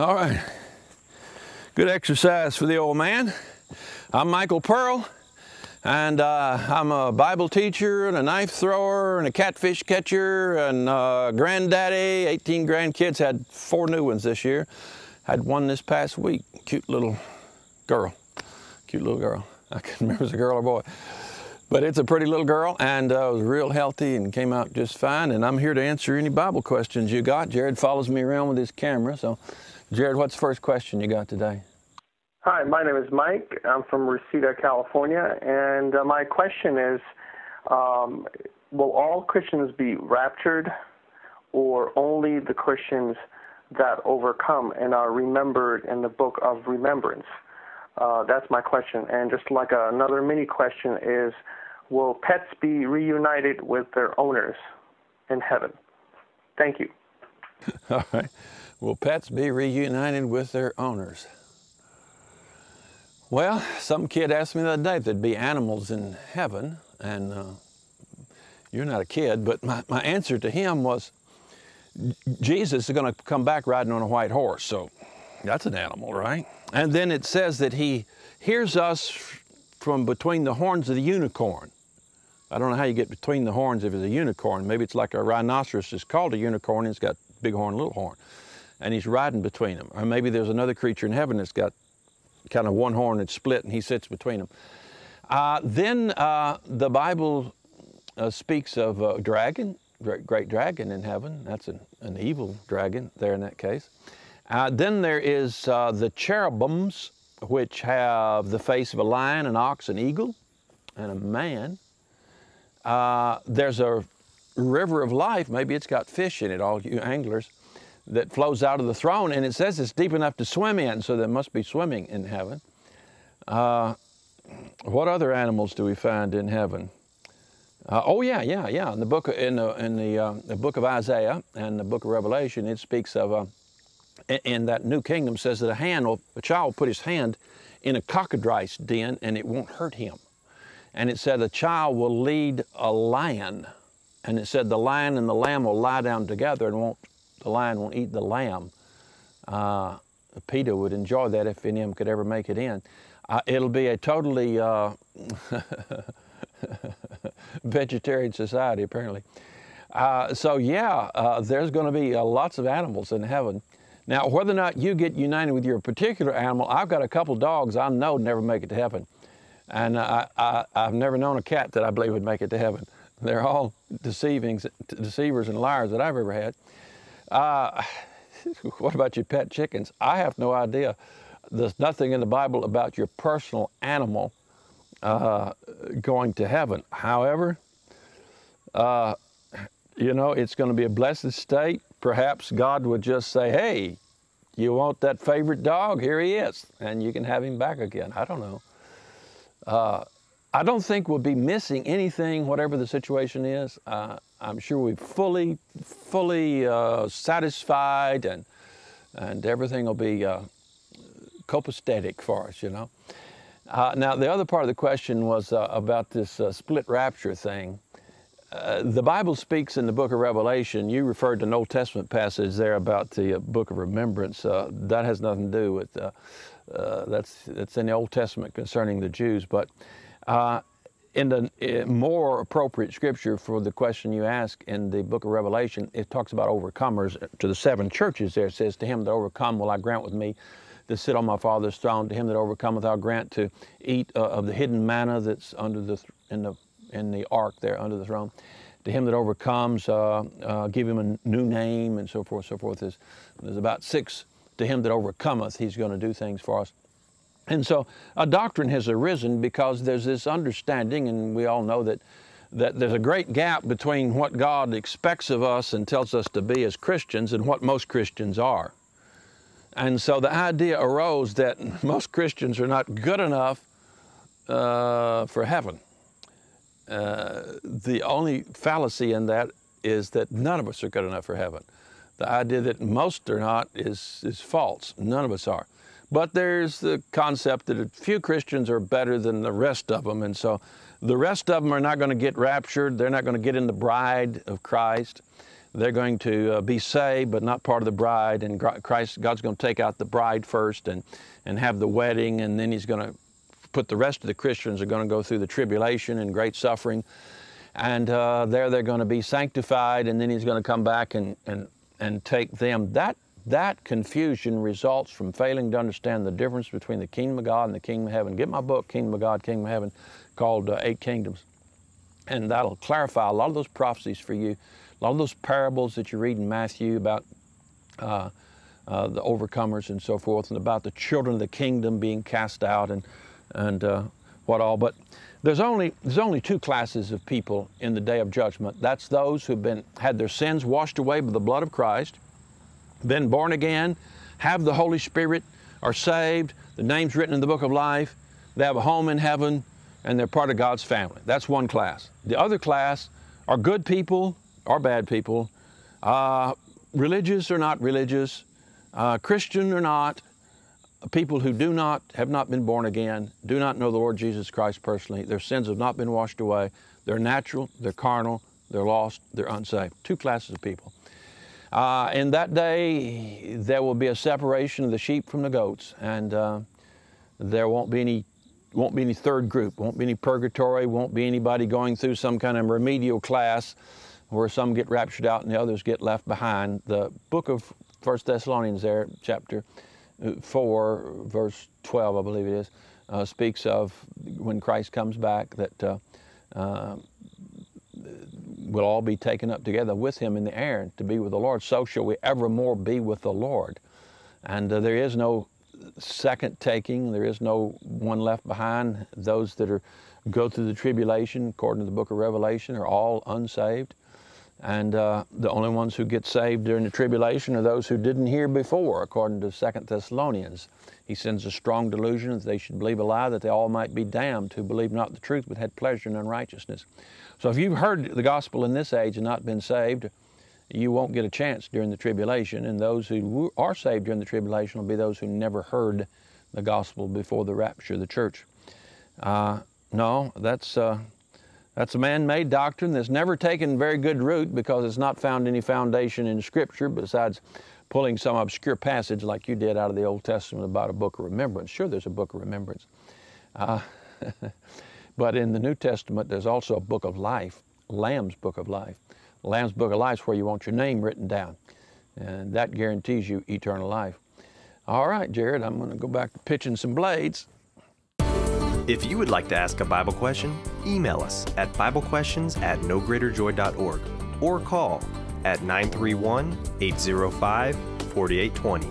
All right. Good exercise for the old man. I'm Michael Pearl, and uh, I'm a Bible teacher and a knife thrower and a catfish catcher and uh, granddaddy. 18 grandkids. Had four new ones this year. Had one this past week. Cute little girl. Cute little girl. I can't remember if it was a girl or boy. But it's a pretty little girl and uh, was real healthy and came out just fine. And I'm here to answer any Bible questions you got. Jared follows me around with his camera. So, Jared, what's the first question you got today? Hi, my name is Mike. I'm from Reseda, California. And uh, my question is um, Will all Christians be raptured or only the Christians that overcome and are remembered in the book of remembrance? Uh, that's my question. And just like another mini question is Will pets be reunited with their owners in heaven? Thank you. All right. Will pets be reunited with their owners? Well, some kid asked me the other day if there'd be animals in heaven, and uh, you're not a kid, but my, my answer to him was Jesus is going to come back riding on a white horse, so that's an animal, right? And then it says that he hears us from between the horns of the unicorn. I don't know how you get between the horns if it's a unicorn. Maybe it's like a rhinoceros is called a unicorn it's got big horn, little horn. And he's riding between them. Or maybe there's another creature in heaven that's got kind of one horn that's split and he sits between them. Uh, then uh, the Bible uh, speaks of a dragon, great, dragon in heaven. That's an, an, evil dragon there in that case. Uh, then there is uh, the cherubims, which have the face of a lion, an ox, an eagle, and a man. Uh, there's a river of life, maybe it's got fish in it, all you anglers, that flows out of the throne, and it says it's deep enough to swim in, so there must be swimming in heaven. Uh, what other animals do we find in heaven? Uh, oh yeah, yeah, yeah. In the book in the in the, uh, the book of Isaiah and the book of Revelation, it speaks of uh, in that new kingdom says that a hand, will, a child will put his hand in a cockatrice den and it won't hurt him. And it said a child will lead a lion. And it said the lion and the lamb will lie down together and won't, the lion won't eat the lamb. Uh, Peter would enjoy that if any of them could ever make it in. Uh, it'll be a totally uh, vegetarian society, apparently. Uh, so yeah, uh, there's going to be uh, lots of animals in heaven. Now, whether or not you get united with your particular animal, I've got a couple dogs I know never make it to heaven. And I, have never known a cat that I believe would make it to heaven. They're all deceiving, deceivers and liars that I've ever had. Uh, what about your pet chickens? I have no idea. There's nothing in the Bible about your personal animal uh, going to heaven. However, uh, you know, it's going to be a blessed state. Perhaps God would just say, hey, you want that favorite dog? Here he is. And you can have him back again. I don't know. Uh, I don't think we'll be missing anything, whatever the situation is. Uh, I'm sure we're fully, fully uh, satisfied and, and everything will be uh, copacetic for us, you know. Uh, now, the other part of the question was uh, about this uh, split rapture thing. The Bible speaks in the book of Revelation. You referred to an Old Testament passage there about the book of remembrance. That has nothing to do with that's that's in the Old Testament concerning the Jews. But in the more appropriate scripture for the question you ask in the book of Revelation, it talks about overcomers to the seven churches. There it says, "To him that overcome will I grant with me." To sit on my Father's throne, to him that overcometh, I'll grant to eat of the hidden manna that's under the in the in the ark there under the throne. To him that overcomes, uh, uh, give him a new name and so forth, so forth. There's, there's about six. To him that overcometh, he's going to do things for us. And so a doctrine has arisen because there's this understanding, and we all know that, that there's a great gap between what God expects of us and tells us to be as Christians and what most Christians are. And so the idea arose that most Christians are not good enough uh, for heaven. Uh, the only fallacy in that is that none of us are good enough for heaven. The idea that most are not is, is false. None of us are. But there's the concept that a few Christians are better than the rest of them. And so the rest of them are not going to get raptured. They're not going to get in the bride of Christ. they're going to uh, be saved but not part of the bride, and Christ, God's going to take out the bride first and, and have the wedding, and then He's going to put the rest of the Christians are going to go through the tribulation and great suffering. And uh, there they're going to be sanctified, and then He's going to come back and, and, and take them. That, that confusion results from failing to understand the difference between the kingdom of God and the kingdom of heaven. Get my book, Kingdom of God, Kingdom of Heaven, called uh, Eight Kingdoms. And that'll clarify a lot of those prophecies for you a lot of those parables that you read in Matthew about uh, uh, the overcomers and so forth, and about the children of the kingdom being cast out and and uh, what all. But there's only there's only two classes of people in the day of judgment. That's those who've been had their sins washed away by the blood of Christ, been born again, have the Holy Spirit, are saved, the name's written in the book of life, they have a home in heaven, and they're part of God's family. That's one class. The other class are good people are bad people, uh, religious or not religious, uh, Christian or not, people who do not, have not been born again, do not know the Lord Jesus Christ personally, their sins have not been washed away, they're natural, they're carnal, they're lost, they're unsaved. Two classes of people. Uh, in that day, there will be a separation of the sheep from the goats, and uh, there won't be any won't be any third group, won't be any purgatory, won't be anybody going through some kind of remedial class where some get raptured out and the others get left behind. The book of First Thessalonians there, chapter uh, 4, verse 12, I believe it is, uh, speaks of when Christ comes back that uh, uh, we'll all be taken up together with him in the air to be with the Lord. So shall we evermore be with the Lord. And uh, there is no second taking. There is no one left behind. Those that are go through the tribulation, according to the book of Revelation, are all unsaved. And uh, the only ones who get saved during the tribulation are those who didn't hear before, according to Second Thessalonians. He sends a strong delusion that they should believe a lie, that they all might be damned, who believe not the truth, but had pleasure in unrighteousness. So if you've heard the gospel in this age and not been saved, you won't get a chance during the tribulation. And those who are saved during the tribulation will be those who never heard the gospel before the rapture of the church. Uh, no, that's. Uh, that's a man-made doctrine that's never taken very good root because it's not found any foundation in Scripture besides pulling some obscure passage like you did out of the Old Testament about a book of remembrance. Sure, there's a book of remembrance. Uh, but in the New Testament, there's also a book of life, Lamb's book of life. Lamb's book of life is where you want your name written down. And that guarantees you eternal life. All right, Jared, I'm going to go back to pitching some blades. If you would like to ask a Bible question, email us at BibleQuestions at nogreaterjoy.org or call at 931 805 4820.